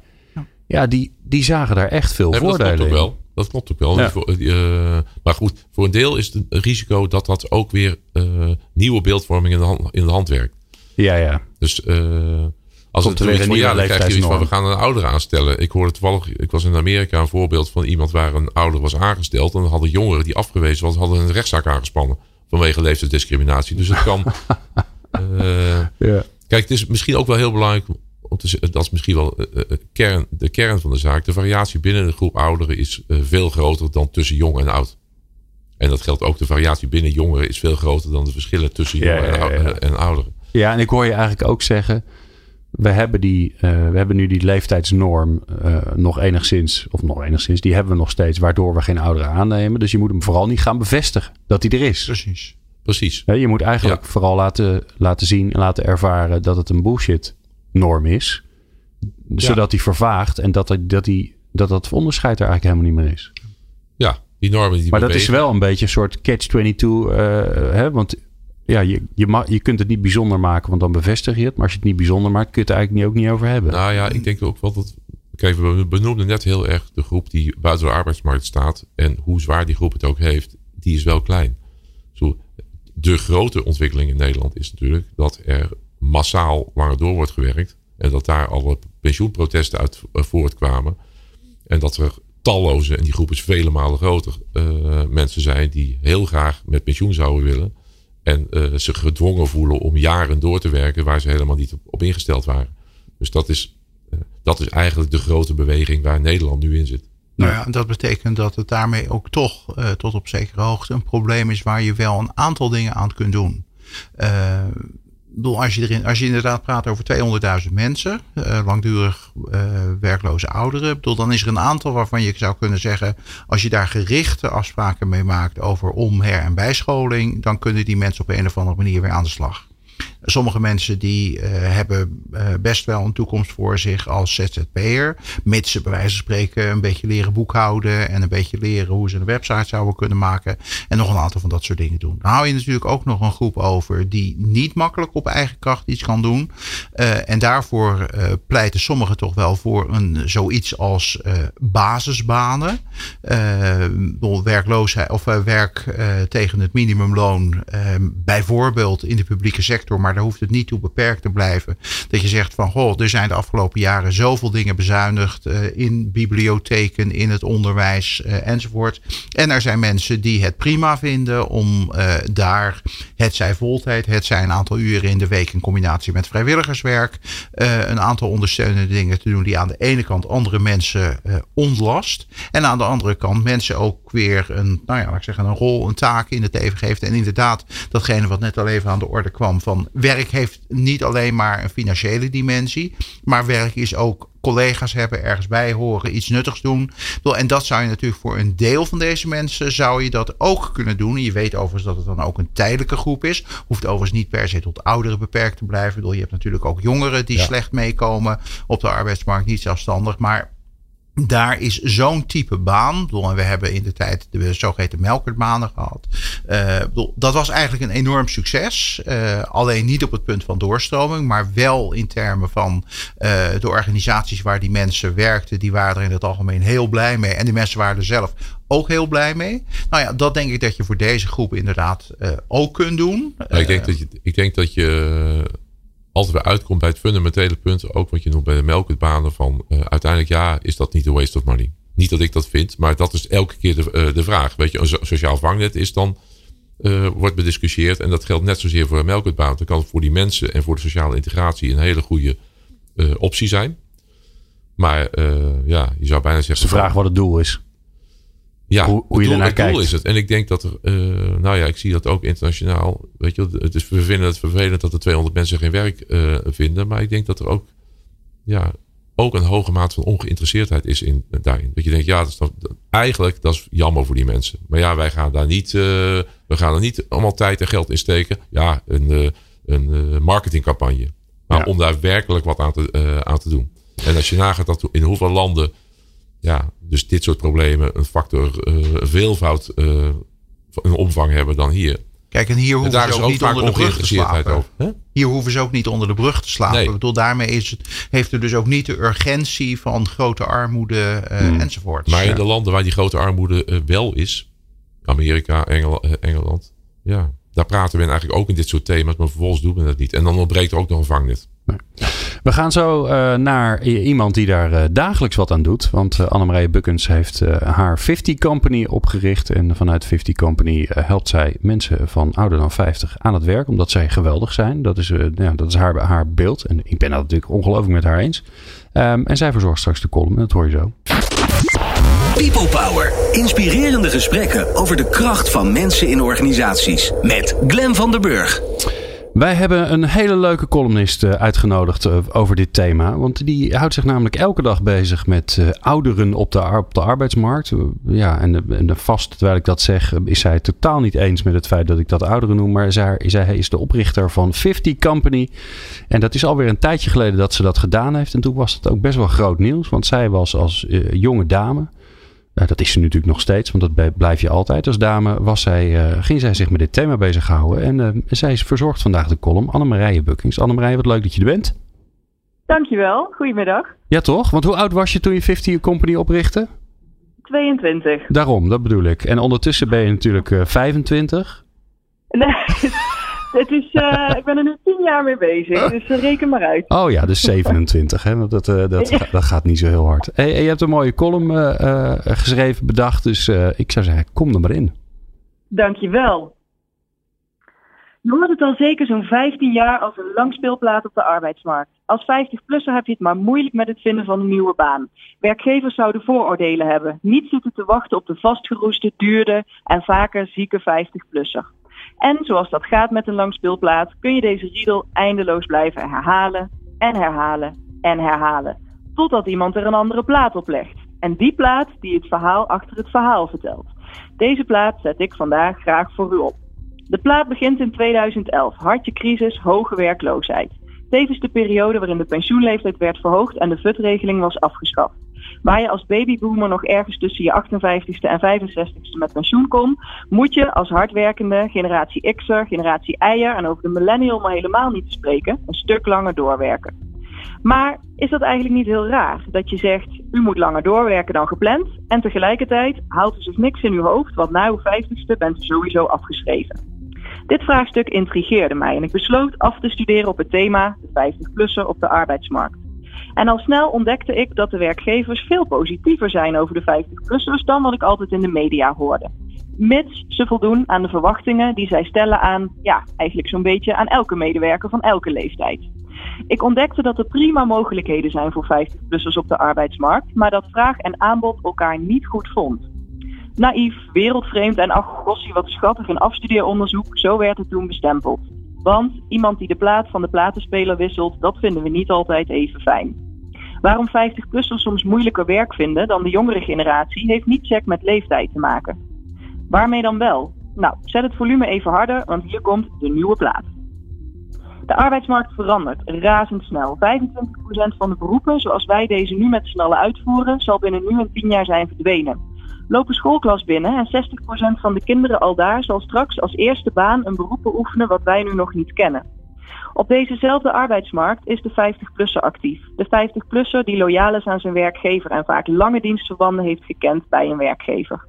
ja die, die zagen daar echt veel voordelen dat klopt ook wel. Dat klopt ook wel. Ja. Uh, maar goed, voor een deel is het risico dat dat ook weer uh, nieuwe beeldvorming in de hand, in de hand werkt. Ja, ja. Dus uh, als Komt het er weer van, ja, dan krijg je iets van, we gaan een ouder aanstellen. Ik hoorde toevallig, ik was in Amerika een voorbeeld van iemand waar een ouder was aangesteld. En dan hadden jongeren die afgewezen was, hadden een rechtszaak aangespannen vanwege leeftijdsdiscriminatie. Dus het kan. uh, ja. Kijk, het is misschien ook wel heel belangrijk om te zeggen, dat is misschien wel uh, kern, de kern van de zaak. De variatie binnen de groep ouderen is veel groter dan tussen jong en oud. En dat geldt ook, de variatie binnen jongeren is veel groter dan de verschillen tussen jongeren ja, ja, en, en, ouderen. Ja, en ik hoor je eigenlijk ook zeggen, we hebben, die, we hebben nu die leeftijdsnorm nog enigszins, of nog enigszins, die hebben we nog steeds, waardoor we geen ouderen aannemen. Dus je moet hem vooral niet gaan bevestigen dat hij er is. Precies. Precies. je moet eigenlijk vooral laten, laten zien en laten ervaren dat het een bullshit norm is. Zodat hij vervaagt en dat, dat, die, dat dat onderscheid er eigenlijk helemaal niet meer is. Ja, die normen die Maar dat is wel een beetje een soort catch-22. Uh, hè? Want ja, je, je, mag, je kunt het niet bijzonder maken, want dan bevestig je het. Maar als je het niet bijzonder maakt, kun je het eigenlijk niet, ook niet over hebben. Nou ja, ik denk ook wel dat. We benoemden net heel erg de groep die buiten de arbeidsmarkt staat. En hoe zwaar die groep het ook heeft, die is wel klein. Zo, de grote ontwikkeling in Nederland is natuurlijk dat er massaal langer door wordt gewerkt. En dat daar alle pensioenprotesten uit eh, voortkwamen. En dat er talloze, en die groep is vele malen groter, uh, mensen zijn die heel graag met pensioen zouden willen. En uh, zich gedwongen voelen om jaren door te werken waar ze helemaal niet op, ingesteld waren. Dus dat is, uh, dat is eigenlijk de grote beweging waar Nederland nu in zit. Nou ja, dat betekent dat het daarmee ook toch uh, tot op zekere hoogte een probleem is waar je wel een aantal dingen aan kunt doen. Bedoel, als, je erin, als je inderdaad praat over 200.000 mensen, uh, langdurig uh, werkloze ouderen, bedoel, dan is er een aantal waarvan je zou kunnen zeggen, als je daar gerichte afspraken mee maakt over om, her en bijscholing, dan kunnen die mensen op een of andere manier weer aan de slag. Sommige mensen die uh, hebben uh, best wel een toekomst voor zich als ZZP'er. Mits ze bij wijze van spreken een beetje leren boekhouden. En een beetje leren hoe ze een website zouden kunnen maken. En nog een aantal van dat soort dingen doen. Dan hou je natuurlijk ook nog een groep over die niet makkelijk op eigen kracht iets kan doen. Uh, en daarvoor pleiten sommigen toch wel voor een zoiets als basisbanen. werkloosheid of werk tegen het minimumloon. bijvoorbeeld in de publieke sector. Maar maar daar hoeft het niet toe beperkt te blijven. Dat je zegt van, goh, er zijn de afgelopen jaren zoveel dingen bezuinigd uh, in bibliotheken, in het onderwijs uh, enzovoort. En er zijn mensen die het prima vinden om uh, daar, het zij voltijd, het zij een aantal uren in de week in combinatie met vrijwilligerswerk, een aantal ondersteunende dingen te doen die aan de ene kant andere mensen ontlast. En aan de andere kant mensen ook weer een, nou ja, laat ik zeggen, een rol, een taak in het leven geeft. En inderdaad, datgene wat net al even aan de orde kwam van werk heeft niet alleen maar een financiële dimensie, maar werk is ook collega's hebben, ergens bij horen, iets nuttigs doen. En dat zou je natuurlijk voor een deel van deze mensen zou je dat ook kunnen doen. En je weet overigens dat het dan ook een tijdelijke groep is. Hoeft overigens niet per se tot ouderen beperkt te blijven. Je hebt natuurlijk ook jongeren die slecht meekomen op de arbeidsmarkt, niet zelfstandig. Maar daar is zo'n type baan. Bedoel, we hebben in de tijd de zogeheten melkertbanen gehad. Uh, bedoel, dat was eigenlijk een enorm succes. Uh, alleen niet op het punt van doorstroming, maar wel in termen van uh, de organisaties waar die mensen werkten. Die waren er in het algemeen heel blij mee. En die mensen waren er zelf ook heel blij mee. Nou ja, dat denk ik dat je voor deze groep inderdaad ook kunt doen. ik, denk dat je, ik denk dat je altijd weer uitkomt bij het fundamentele punt, ook wat je noemt bij de melkbanen, van uh, uiteindelijk ja, is dat niet een waste of money. Niet dat ik dat vind, maar dat is elke keer de, uh, de vraag. Weet je, een sociaal vangnet is dan, uh, wordt bediscussieerd en dat geldt net zozeer voor een melkbaan. Dan kan voor die mensen en voor de sociale integratie een hele goede optie zijn. Maar ja, je zou bijna zeggen... de vraag wat het doel is. Ja, hoe, hoe je doel, ernaar kijkt. is het. En ik denk dat er, uh, nou ja, ik zie dat ook internationaal. Weet je, het is, we vinden het vervelend dat er 200 mensen geen werk uh, vinden. Maar ik denk dat er ook, ja, ook een hoge maat van ongeïnteresseerdheid is in, daarin. Dat je denkt, ja, dat is dan, eigenlijk dat is jammer voor die mensen. Maar ja, wij gaan daar niet, uh, we gaan er niet allemaal tijd en geld in steken. Ja, een, een marketingcampagne. Maar ja. om daar werkelijk wat aan te, aan te doen. En als je nagaat dat in hoeveel landen ja, dus dit soort problemen een factor uh, veelvoud uh, een omvang hebben dan hier. Kijk, en hier hoeven ze ook niet onder de brug te slapen. Over, hier hoeven ze ook niet onder de brug te slapen. Nee. Ik bedoel, daarmee is het, heeft er dus ook niet de urgentie van grote armoede uh, hmm. enzovoort. Maar in de landen waar die grote armoede wel is, Amerika, Engel, Engeland, ja, daar praten we eigenlijk ook in dit soort thema's, maar vervolgens doen we dat niet. En dan ontbreekt er ook nog een vangnet. We gaan zo uh, naar iemand die daar uh, dagelijks wat aan doet. Want uh, Annemarije Bukkens heeft haar 50 Company opgericht. En vanuit 50 Company helpt zij mensen van ouder dan 50 aan het werk. Omdat zij geweldig zijn. Dat is, dat is haar, haar beeld. En ik ben dat natuurlijk ongelooflijk met haar eens. Um, en zij verzorgt straks de column. Dat hoor je zo. People Power. Inspirerende gesprekken over de kracht van mensen in organisaties. Met Glen van der Burg. Wij hebben een hele leuke columnist uh, uitgenodigd uh, over dit thema. Want die houdt zich namelijk elke dag bezig met uh, ouderen op de, op de arbeidsmarkt. ja, en, en vast terwijl ik dat zeg, is zij totaal niet eens met het feit dat ik dat ouderen noem. Maar zij, zij is de oprichter van 50 Company. En dat is alweer een tijdje geleden dat ze dat gedaan heeft. En toen was het ook best wel groot nieuws. Want zij was als jonge dame uh, dat is ze natuurlijk nog steeds, want dat blijf je altijd als dame. Was zij, uh, ging zij zich met dit thema bezighouden. En uh, zij is verzorgd vandaag de column. Annemarije Bukkings. Annemarije, wat leuk dat je er bent. Dankjewel, goedemiddag. Ja toch? Want hoe oud was je toen je 50 Company oprichtte? 22. Daarom, dat bedoel ik. En ondertussen ben je natuurlijk 25. Nee, Het is, uh, ik ben er nu tien jaar mee bezig, dus uh, reken maar uit. Oh ja, dus 27, hè? Dat, uh, dat, dat gaat niet zo heel hard. Hey, je hebt een mooie column geschreven, bedacht, dus ik zou zeggen, kom er maar in. Dankjewel. Je hoort het al zeker zo'n 15 jaar als een langspeelplaat op de arbeidsmarkt. Als 50-plusser heb je het maar moeilijk met het vinden van een nieuwe baan. Werkgevers zouden vooroordelen hebben. Niet zitten te wachten op de vastgeroeste, duurde en vaker zieke 50-plusser. En zoals dat gaat met een langspeelplaat, kun je deze riedel eindeloos blijven herhalen en herhalen en herhalen. Totdat iemand er een andere plaat op legt. En die plaat die het verhaal achter het verhaal vertelt. Deze plaat zet ik vandaag graag voor u op. De plaat begint in 2011. Hartje crisis, hoge werkloosheid. Tevens de periode waarin de pensioenleeftijd werd verhoogd en de VUT-regeling was afgeschaft. Waar je als babyboomer nog ergens tussen je 58ste en 65ste met pensioen kon, moet je als hardwerkende generatie X'er, generatie Y'er en over de millennial maar helemaal niet te spreken, een stuk langer doorwerken. Maar is dat eigenlijk niet heel raar dat je zegt, u moet langer doorwerken dan gepland en tegelijkertijd haalt u zich niks in uw hoofd, want na uw 50ste bent u sowieso afgeschreven? Dit vraagstuk intrigeerde mij en ik besloot af te studeren op het thema de 50-plusser op de arbeidsmarkt. En al snel ontdekte ik dat de werkgevers veel positiever zijn over de 50-plussers dan wat ik altijd in de media hoorde. Mits ze voldoen aan de verwachtingen die zij stellen aan, ja, eigenlijk zo'n beetje aan elke medewerker van elke leeftijd. Ik ontdekte dat er prima mogelijkheden zijn voor 50-plussers op de arbeidsmarkt, maar dat vraag en aanbod elkaar niet goed vond. Naïef, wereldvreemd en ach, gossie wat schattig een afstudeeronderzoek, zo werd het toen bestempeld. Want iemand die de plaat van de platenspeler wisselt, dat vinden we niet altijd even fijn. Waarom 50-plussers soms moeilijker werk vinden dan de jongere generatie, heeft niet check met leeftijd te maken. Waarmee dan wel? Nou, zet het volume even harder, want hier komt de nieuwe plaat. De arbeidsmarkt verandert razendsnel. 25% van de beroepen, zoals wij deze nu met z'n allen uitvoeren, zal binnen nu en 10 jaar zijn verdwenen. Lopen schoolklas binnen en 60% van de kinderen al daar zal straks als eerste baan een beroep beoefenen wat wij nu nog niet kennen. Op dezezelfde arbeidsmarkt is de 50-plusser actief. De 50-plusser die loyaal is aan zijn werkgever en vaak lange dienstverbanden heeft gekend bij een werkgever.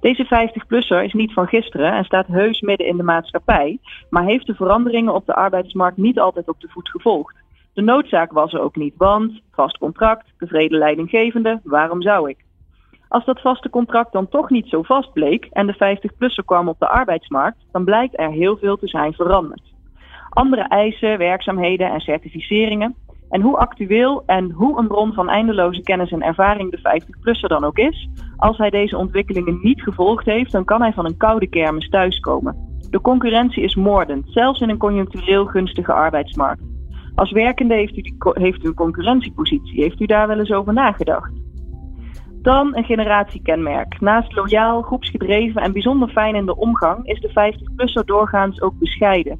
Deze 50-plusser is niet van gisteren en staat heus midden in de maatschappij, maar heeft de veranderingen op de arbeidsmarkt niet altijd op de voet gevolgd. De noodzaak was er ook niet, want vast contract, tevreden leidinggevende, waarom zou ik? Als dat vaste contract dan toch niet zo vast bleek en de 50-plusser kwam op de arbeidsmarkt, dan blijkt er heel veel te zijn veranderd. Andere eisen, werkzaamheden en certificeringen en hoe actueel en hoe een bron van eindeloze kennis en ervaring de 50-plusser dan ook is, als hij deze ontwikkelingen niet gevolgd heeft, dan kan hij van een koude kermis thuiskomen. De concurrentie is moordend, zelfs in een conjunctureel gunstige arbeidsmarkt. Als werkende heeft u, heeft u een concurrentiepositie. Heeft u daar wel eens over nagedacht? Dan een generatiekenmerk. Naast loyaal, groepsgedreven en bijzonder fijn in de omgang is de 50-plusser doorgaans ook bescheiden.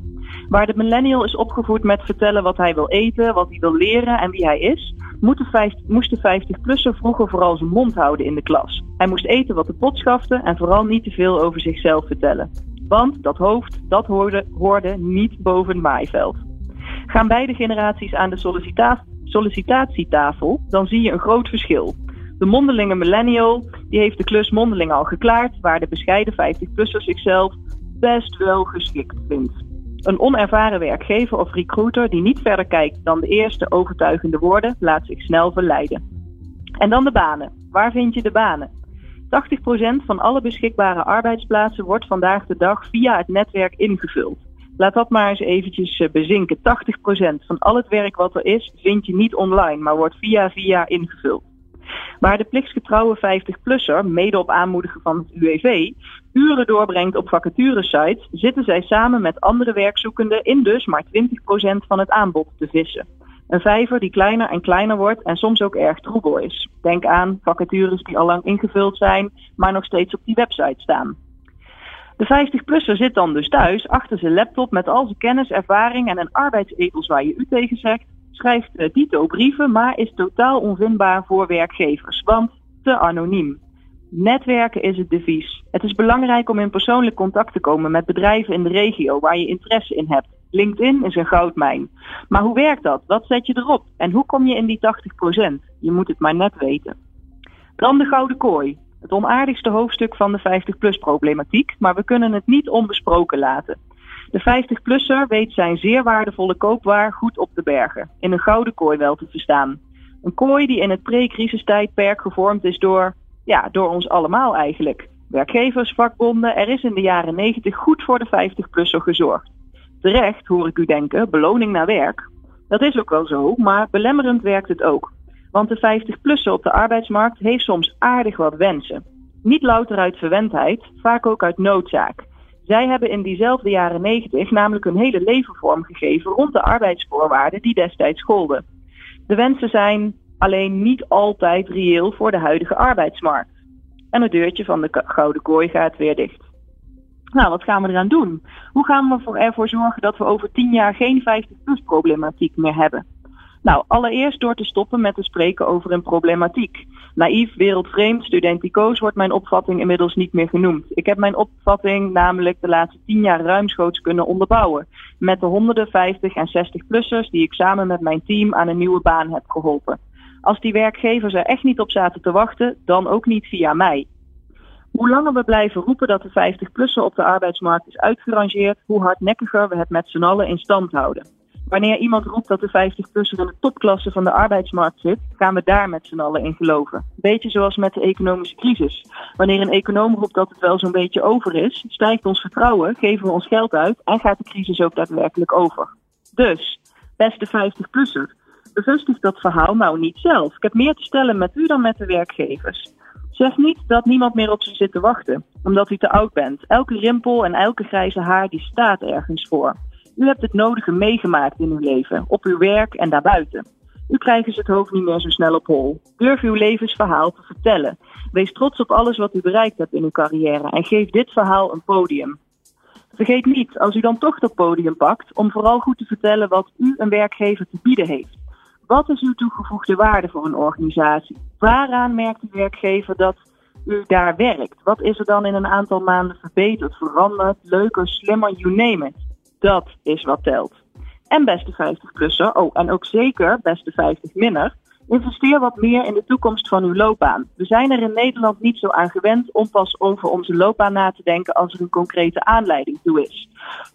Waar de millennial is opgevoed met vertellen wat hij wil eten, wat hij wil leren en wie hij is, moest de 50-plusser vroeger vooral zijn mond houden in de klas. Hij moest eten wat de pot schafte en vooral niet te veel over zichzelf vertellen. Want dat hoofd, dat hoorde, hoorde niet boven het maaiveld. Gaan beide generaties aan de sollicita sollicitatietafel, dan zie je een groot verschil. De mondelinge millennial die heeft de klus mondeling al geklaard, waar de bescheiden 50-plusser zichzelf best wel geschikt vindt. Een onervaren werkgever of recruiter die niet verder kijkt dan de eerste overtuigende woorden, laat zich snel verleiden. En dan de banen. Waar vind je de banen? 80% van alle beschikbare arbeidsplaatsen wordt vandaag de dag via het netwerk ingevuld. Laat dat maar eens eventjes eh, bezinken. 80% van al het werk wat er is, vind je niet online, maar wordt via via ingevuld. Waar de plichtsgetrouwe 50-plusser, mede op aanmoedigen van het UWV, uren doorbrengt op vacaturesites, zitten zij samen met andere werkzoekenden in dus maar 20% van het aanbod te vissen. Een vijver die kleiner en kleiner wordt en soms ook erg troebel is. Denk aan vacatures die al lang ingevuld zijn, maar nog steeds op die website staan. De 50-plusser zit dan dus thuis achter zijn laptop met al zijn kennis, ervaring en een arbeidsetels waar je u tegen zegt, schrijft uh, Tito brieven, maar is totaal onvindbaar voor werkgevers, want te anoniem. Netwerken is het devies. Het is belangrijk om in persoonlijk contact te komen met bedrijven in de regio waar je interesse in hebt. LinkedIn is een goudmijn. Maar hoe werkt dat? Wat zet je erop? En hoe kom je in die 80%? Je moet het maar net weten. Dan de gouden kooi. Het onaardigste hoofdstuk van de 50-plus problematiek, maar we kunnen het niet onbesproken laten. De 50-plusser weet zijn zeer waardevolle koopwaar goed op te bergen, in een gouden kooi wel te verstaan. Een kooi die in het pre-crisistijdperk gevormd is door, ja, door ons allemaal eigenlijk. Werkgevers, vakbonden, er is in de jaren 90 goed voor de 50-plusser gezorgd. Terecht, hoor ik u denken, beloning naar werk. Dat is ook wel zo, maar belemmerend werkt het ook. Want de 50-plusser op de arbeidsmarkt heeft soms aardig wat wensen. Niet louter uit verwendheid, vaak ook uit noodzaak. Zij hebben in diezelfde jaren 90 namelijk een hele leven vormgegeven rond de arbeidsvoorwaarden die destijds golden. De wensen zijn alleen niet altijd reëel voor de huidige arbeidsmarkt. En het deurtje van de gouden kooi gaat weer dicht. Nou, wat gaan we eraan doen? Hoe gaan we ervoor zorgen dat we over 10 jaar geen 50-plus problematiek meer hebben? Nou, allereerst door te stoppen met te spreken over een problematiek. Naïef, wereldvreemd, studenticoos wordt mijn opvatting inmiddels niet meer genoemd. Ik heb mijn opvatting namelijk de laatste tien jaar ruimschoots kunnen onderbouwen. Met de honderden 50 en 60-plussers die ik samen met mijn team aan een nieuwe baan heb geholpen. Als die werkgevers er echt niet op zaten te wachten, dan ook niet via mij. Hoe langer we blijven roepen dat de 50-plusser op de arbeidsmarkt is uitgerangeerd, hoe hardnekkiger we het met z'n allen in stand houden. Wanneer iemand roept dat de 50-plusser in de topklasse van de arbeidsmarkt zit, gaan we daar met z'n allen in geloven. Beetje zoals met de economische crisis. Wanneer een econoom roept dat het wel zo'n beetje over is, stijgt ons vertrouwen, geven we ons geld uit en gaat de crisis ook daadwerkelijk over. Dus, beste 50-plusser, bevestig dat verhaal nou niet zelf. Ik heb meer te stellen met u dan met de werkgevers. Zeg niet dat niemand meer op ze zit te wachten, omdat u te oud bent. Elke rimpel en elke grijze haar die staat ergens voor. U hebt het nodige meegemaakt in uw leven, op uw werk en daarbuiten. U krijgt dus het hoofd niet meer zo snel op hol. Durf uw levensverhaal te vertellen. Wees trots op alles wat u bereikt hebt in uw carrière en geef dit verhaal een podium. Vergeet niet, als u dan toch dat podium pakt, om vooral goed te vertellen wat u een werkgever te bieden heeft. Wat is uw toegevoegde waarde voor een organisatie? Waaraan merkt de werkgever dat u daar werkt? Wat is er dan in een aantal maanden verbeterd, veranderd, leuker, slimmer, you name it? Dat is wat telt. En beste 50-plusser, oh, en ook zeker beste 50-minner, investeer wat meer in de toekomst van uw loopbaan. We zijn er in Nederland niet zo aan gewend om pas over onze loopbaan na te denken als er een concrete aanleiding toe is.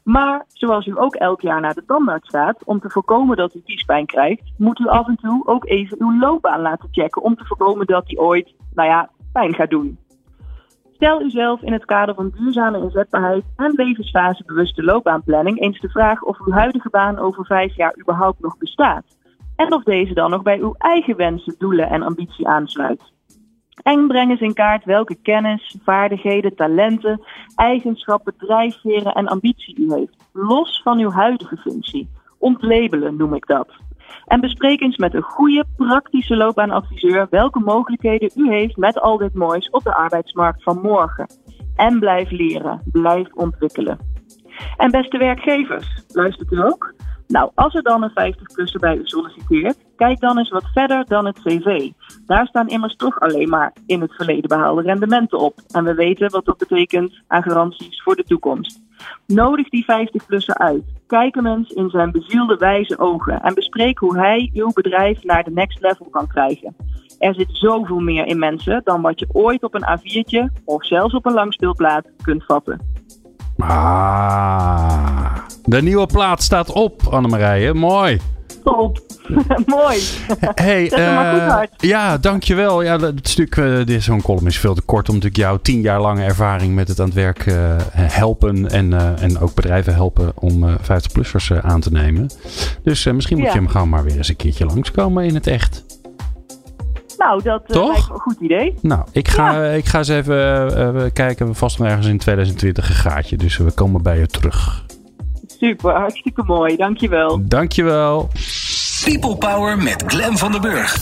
Maar zoals u ook elk jaar naar de tandarts gaat om te voorkomen dat u kiespijn krijgt, moet u af en toe ook even uw loopbaan laten checken om te voorkomen dat die ooit, nou ja, pijn gaat doen. Stel uzelf in het kader van duurzame inzetbaarheid en levensfasebewuste loopbaanplanning eens de vraag of uw huidige baan over vijf jaar überhaupt nog bestaat. En of deze dan nog bij uw eigen wensen, doelen en ambitie aansluit. En breng eens in kaart welke kennis, vaardigheden, talenten, eigenschappen, drijfveren en ambitie u heeft. Los van uw huidige functie. Ontlabelen noem ik dat. En bespreek eens met een goede, praktische loopbaanadviseur welke mogelijkheden u heeft met al dit moois op de arbeidsmarkt van morgen. En blijf leren, blijf ontwikkelen. En beste werkgevers, luistert u ook? Nou, als er dan een 50-plusser bij u solliciteert, kijk dan eens wat verder dan het cv. Daar staan immers toch alleen maar in het verleden behaalde rendementen op. En we weten wat dat betekent aan garanties voor de toekomst. Nodig die 50-plusser uit. Kijk hem eens in zijn bezielde wijze ogen en bespreek hoe hij uw bedrijf naar de next level kan krijgen. Er zit zoveel meer in mensen dan wat je ooit op een A4'tje of zelfs op een langspeelplaat kunt vatten. Ah, de nieuwe plaat staat op, Annemarije. Mooi. Top. Mooi. Hey, hard. ja, dankjewel. Ja, het stuk, dit zo'n column is veel te kort om natuurlijk jouw tien jaar lange ervaring met het aan het werk eh, helpen en, en ook bedrijven helpen om eh 50-plussers eh, aan te nemen. Dus misschien moet Ja. je hem gewoon maar weer eens een keertje langskomen in het echt. Nou, dat me een goed idee. Nou, ik ga, ik ga eens even kijken. Vast nog ergens in 2020 een gaatje. Dus we komen bij je terug. Super, hartstikke mooi. Dankjewel. Dankjewel. People Power met Glen van der Burg.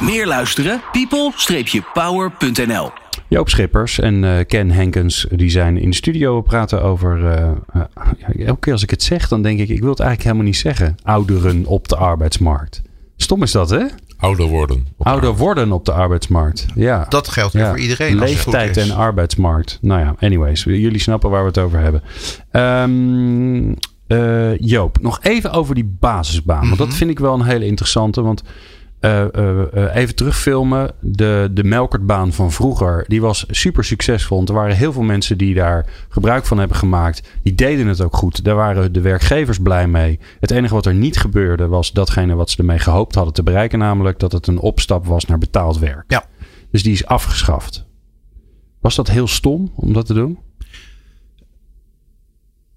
Meer luisteren? people-power.nl Joop Schippers en eh, Ken Henkens die zijn in de studio. We praten over. eh, eh, ja, elke keer als ik het zeg, dan denk ik: ik wil het eigenlijk helemaal niet zeggen. Ouderen op de arbeidsmarkt. Stom is dat, hè? Ouder worden. Ouder worden op de arbeidsmarkt. Ja. Dat geldt ja. voor iedereen. Als het goed Leeftijd is. en arbeidsmarkt. Nou ja, anyways. Jullie snappen waar we het over hebben. Ehm, eh, Joop, nog even over die basisbaan. Want Mhm. dat vind ik wel een hele interessante. Want eh, eh, even terugfilmen. De, de melkertbaan van vroeger. Die was super succesvol. Want er waren heel veel mensen die daar gebruik van hebben gemaakt. Die deden het ook goed. Daar waren de werkgevers blij mee. Het enige wat er niet gebeurde was datgene wat ze ermee gehoopt hadden te bereiken. Namelijk dat het een opstap was naar betaald werk. Ja. Dus die is afgeschaft. Was dat heel stom om dat te doen?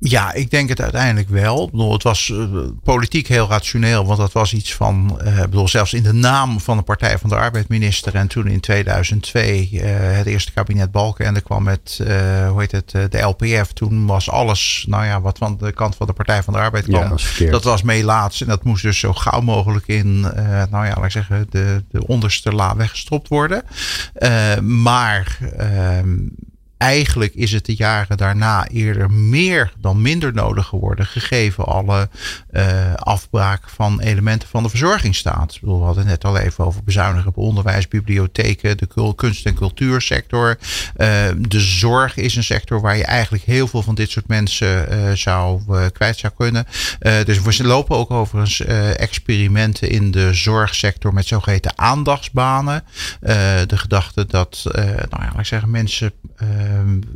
Ja, ik denk het uiteindelijk wel. Ik bedoel, het was uh, politiek heel rationeel, want dat was iets van, uh, bedoel, zelfs in de naam van de Partij van de Arbeidminister. En toen in 2002 uh, het eerste kabinet Balkenende kwam met, hoe heet het, de LPF. Toen was alles, nou ja, wat van de kant van de Partij van de Arbeid kwam. Ja, dat, was dat was meelaats en dat moest dus zo gauw mogelijk in, nou ja, laat ik zeggen, de, de onderste la weggestopt worden. maar ehm, eigenlijk is het de jaren daarna eerder meer dan minder nodig geworden, gegeven alle uh, afbraak van elementen van de verzorgingsstaat. We hadden het net al even over bezuinigen op onderwijs, bibliotheken, de kunst- en cultuursector. Uh, de zorg is een sector waar je eigenlijk heel veel van dit soort mensen uh, zou kwijt zou kunnen. dus we lopen ook overigens experimenten in de zorgsector met zogeheten aandachtsbanen. de gedachte dat, nou ja, zeggen, mensen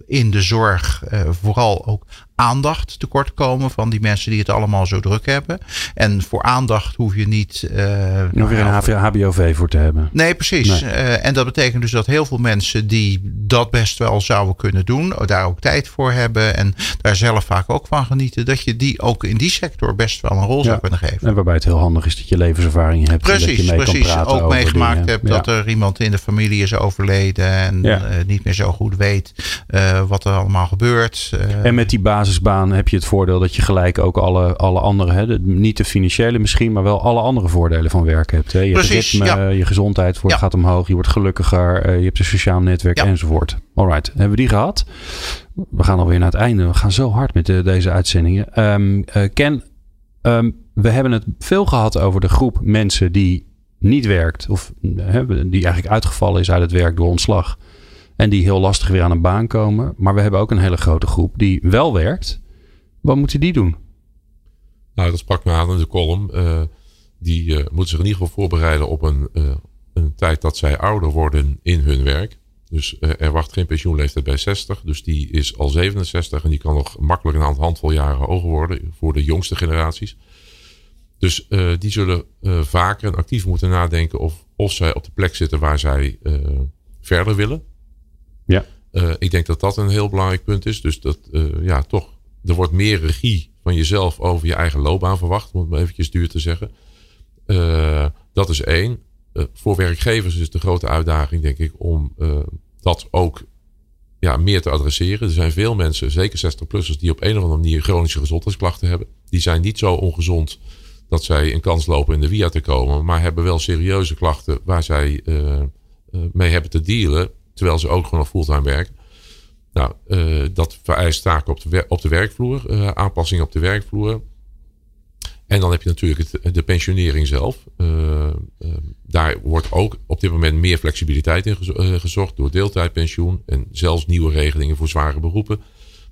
in de zorg uh, vooral ook aandacht tekort komen van die mensen die het allemaal zo druk hebben. En voor aandacht hoef je niet. Uh, Nog weer een HBOV voor te hebben. Nee, precies. Nee. Uh, en dat betekent dus dat heel veel mensen die dat best wel zouden kunnen doen, daar ook tijd voor hebben en daar zelf vaak ook van genieten, dat je die ook in die sector best wel een rol ja. zou kunnen geven. En waarbij het heel handig is dat je levenservaring hebt. Precies, en dat je mee precies. Kan praten ook meegemaakt dingen. hebt dat er iemand in de familie is overleden en Ja. uh, niet meer zo goed weet uh, wat er allemaal gebeurt. En met die basisbaan heb je het voordeel dat je gelijk ook alle, alle andere, hè, de- niet de financiële misschien, maar wel alle andere voordelen van werk hebt. Hè. Je Precies, ritme, ja. je gezondheid wordt, Ja. gaat omhoog, je wordt gelukkiger, eh, je hebt een sociaal netwerk Ja. enzovoort. Alright, hebben we die gehad? We gaan alweer naar het einde. We gaan zo hard met de- deze uitzendingen. Ehm, eh, Ken, ehm, we hebben het veel gehad over de groep mensen die niet werkt. Of eh, hè, die eigenlijk uitgevallen is uit het werk door ontslag. En die heel lastig weer aan een baan komen. Maar we hebben ook een hele grote groep die wel werkt. Wat moeten die doen? Nou, dat sprak me aan in de column. Eh, die eh, moeten zich in ieder geval voorbereiden op een, eh, een tijd dat zij ouder worden in hun werk. Dus er wacht geen pensioenleeftijd bij 60. Dus die is al 67 en die kan nog makkelijk een handvol jaren hoger worden voor de jongste generaties. Dus die zullen vaker en actief moeten nadenken of, of zij op de plek zitten waar zij verder willen. Ja. Eh, ik denk dat dat een heel belangrijk punt is. Dus dat, eh, ja, toch, er wordt meer regie van jezelf over je eigen loopbaan verwacht, om het maar eventjes duur te zeggen. Eh, dat is één. Voor werkgevers is de grote uitdaging, denk ik, om dat ook ja, meer te adresseren. Er zijn veel mensen, zeker 60-plussers, die op een of andere manier chronische gezondheidsklachten hebben. Die zijn niet zo ongezond dat zij een kans lopen in de via te komen, maar hebben wel serieuze klachten waar zij mee hebben te dealen, terwijl ze ook gewoon nog fulltime werken. Nou, eh, dat vereist taken op de, op de werkvloer, eh, aanpassingen op de werkvloer. En dan heb je natuurlijk het, de pensionering zelf. Eh, daar wordt ook op dit moment meer flexibiliteit in gezo- gezocht door deeltijdpensioen en zelfs nieuwe regelingen voor zware beroepen.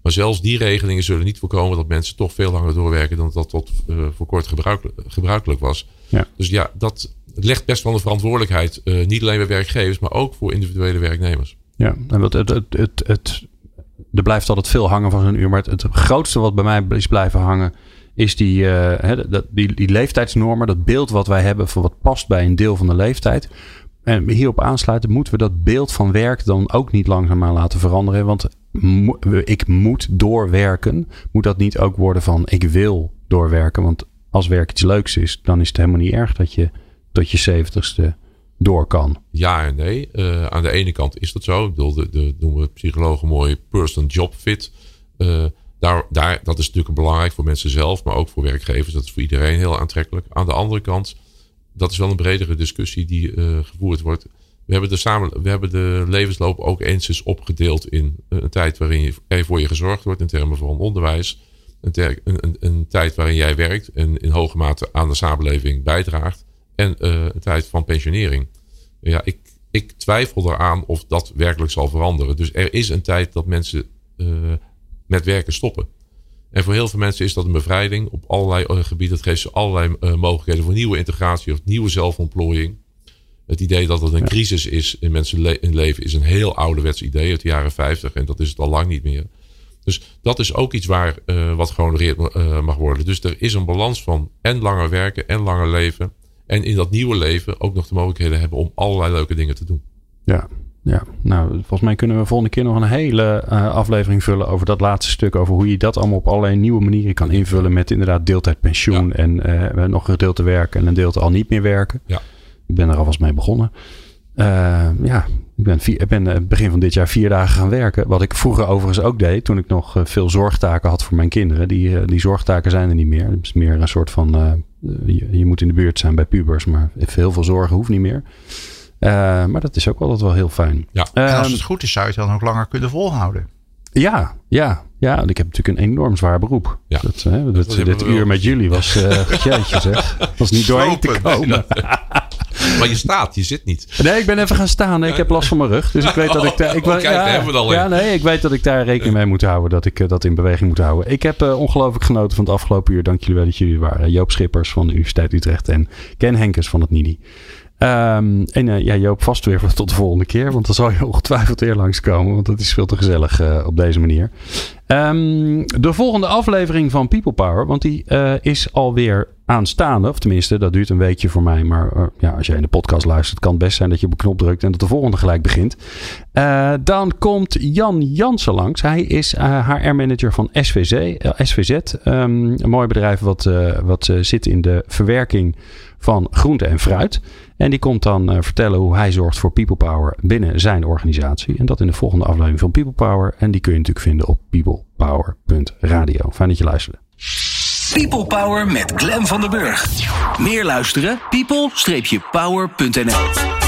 Maar zelfs die regelingen zullen niet voorkomen dat mensen toch veel langer doorwerken dan dat tot voor kort gebruikelijk, gebruikelijk was. Ja. Dus ja, dat legt best wel een verantwoordelijkheid, eh, niet alleen bij werkgevers, maar ook voor individuele werknemers. Ja, en wat het, het, het, het, er blijft altijd veel hangen van zo'n uur. Maar het, het grootste wat bij mij is blijven hangen, is die, dat, die, die leeftijdsnormen. Dat beeld wat wij hebben van wat past bij een deel van de leeftijd. En hierop aansluiten moeten we dat beeld van werk dan ook niet langzaamaan laten veranderen. Want ik moet doorwerken. Moet dat niet ook worden van ik wil doorwerken? Want als werk iets leuks is, dan is het helemaal niet erg dat je tot je zeventigste door kan. Ja en nee. Eh, aan de ene kant is dat zo. Ik bedoel, de, de noemen psychologen mooi person job fit. Eh, daar, daar, dat is natuurlijk belangrijk voor mensen zelf, maar ook voor werkgevers. Dat is voor iedereen heel aantrekkelijk. Aan de andere kant, dat is wel een bredere discussie die eh, gevoerd wordt. We hebben, de samen, we hebben de levensloop ook eens eens opgedeeld in een tijd waarin je, voor je gezorgd wordt in termen van onderwijs. Een, een, een, een tijd waarin jij werkt en in hoge mate aan de samenleving bijdraagt. En eh, een tijd van pensionering. Ja, ik, ik twijfel eraan of dat werkelijk zal veranderen. Dus er is een tijd dat mensen eh, met werken stoppen. En voor heel veel mensen is dat een bevrijding op allerlei eh, gebieden. Het geeft ze allerlei mogelijkheden voor nieuwe integratie of nieuwe zelfontplooiing. Het idee dat het een crisis is in mensen le- in leven is een heel ouderwets idee uit de jaren 50 en dat is het al lang niet meer. Dus dat is ook iets waar wat gehonoreerd eh, mag worden. Dus er is een balans van en langer werken en langer leven. En in dat nieuwe leven ook nog de mogelijkheden hebben om allerlei leuke dingen te doen. Ja, Ja, nou, volgens mij kunnen we volgende keer nog een hele uh, aflevering vullen over dat laatste stuk. Over hoe je dat allemaal op allerlei nieuwe manieren kan invullen. Met inderdaad deeltijd pensioen ja. en uh, nog een deel te werken en een deel te al niet meer werken. Ja. Ik ben er alvast mee begonnen. Uh, ja, ik ben, vier, ben begin van dit jaar vier dagen gaan werken. Wat ik vroeger overigens ook deed. Toen ik nog veel zorgtaken had voor mijn kinderen. Die, die zorgtaken zijn er niet meer. Het is meer een soort van. Je, je, moet in de buurt zijn bij pubers. Maar heel veel zorgen hoeft niet meer. Uh, maar dat is ook altijd wel heel fijn. Ja. En als het goed is, zou je het dan ook langer kunnen volhouden. Ja, ja, ja. Ik heb natuurlijk een enorm zwaar beroep. Ja. Dat, hè, dat, dat dit uur met jullie was, uh, jeetje zeg, was niet doorheen te komen. maar je staat, je zit niet. Nee, ik ben even gaan staan. Nee, ik heb last van mijn rug. Dus ik weet dat ik daar. Ik, oh, kijk, ja, hebben we het al ja, nee, ik weet dat ik daar rekening mee moet houden. Dat ik uh, dat in beweging moet houden. Ik heb uh, ongelooflijk genoten van het afgelopen uur. Dank jullie wel dat jullie waren. Joop Schippers van de Universiteit Utrecht en Ken Henkes van het NIDI. Um, en uh, ja, Joop, vast weer tot de volgende keer. Want dan zal je ongetwijfeld weer langskomen. Want dat is veel te gezellig uh, op deze manier. Um, de volgende aflevering van People Power. Want die uh, is alweer aanstaande. Of tenminste, dat duurt een weekje voor mij. Maar ja, als jij in de podcast luistert, kan het best zijn dat je op een knop drukt. En dat de volgende gelijk begint. dan komt Jan Jansen langs. Hij is HR-manager van SVZ. SVZ um, een mooi bedrijf wat, wat zit in de verwerking van groente en fruit. En die komt dan uh, vertellen hoe hij zorgt voor People Power binnen zijn organisatie. En dat in de volgende aflevering van People Power. En die kun je natuurlijk vinden op peoplepower.radio. Fijn dat je luisterde. People Power met Glen van der Burg. Meer luisteren? people-power.nl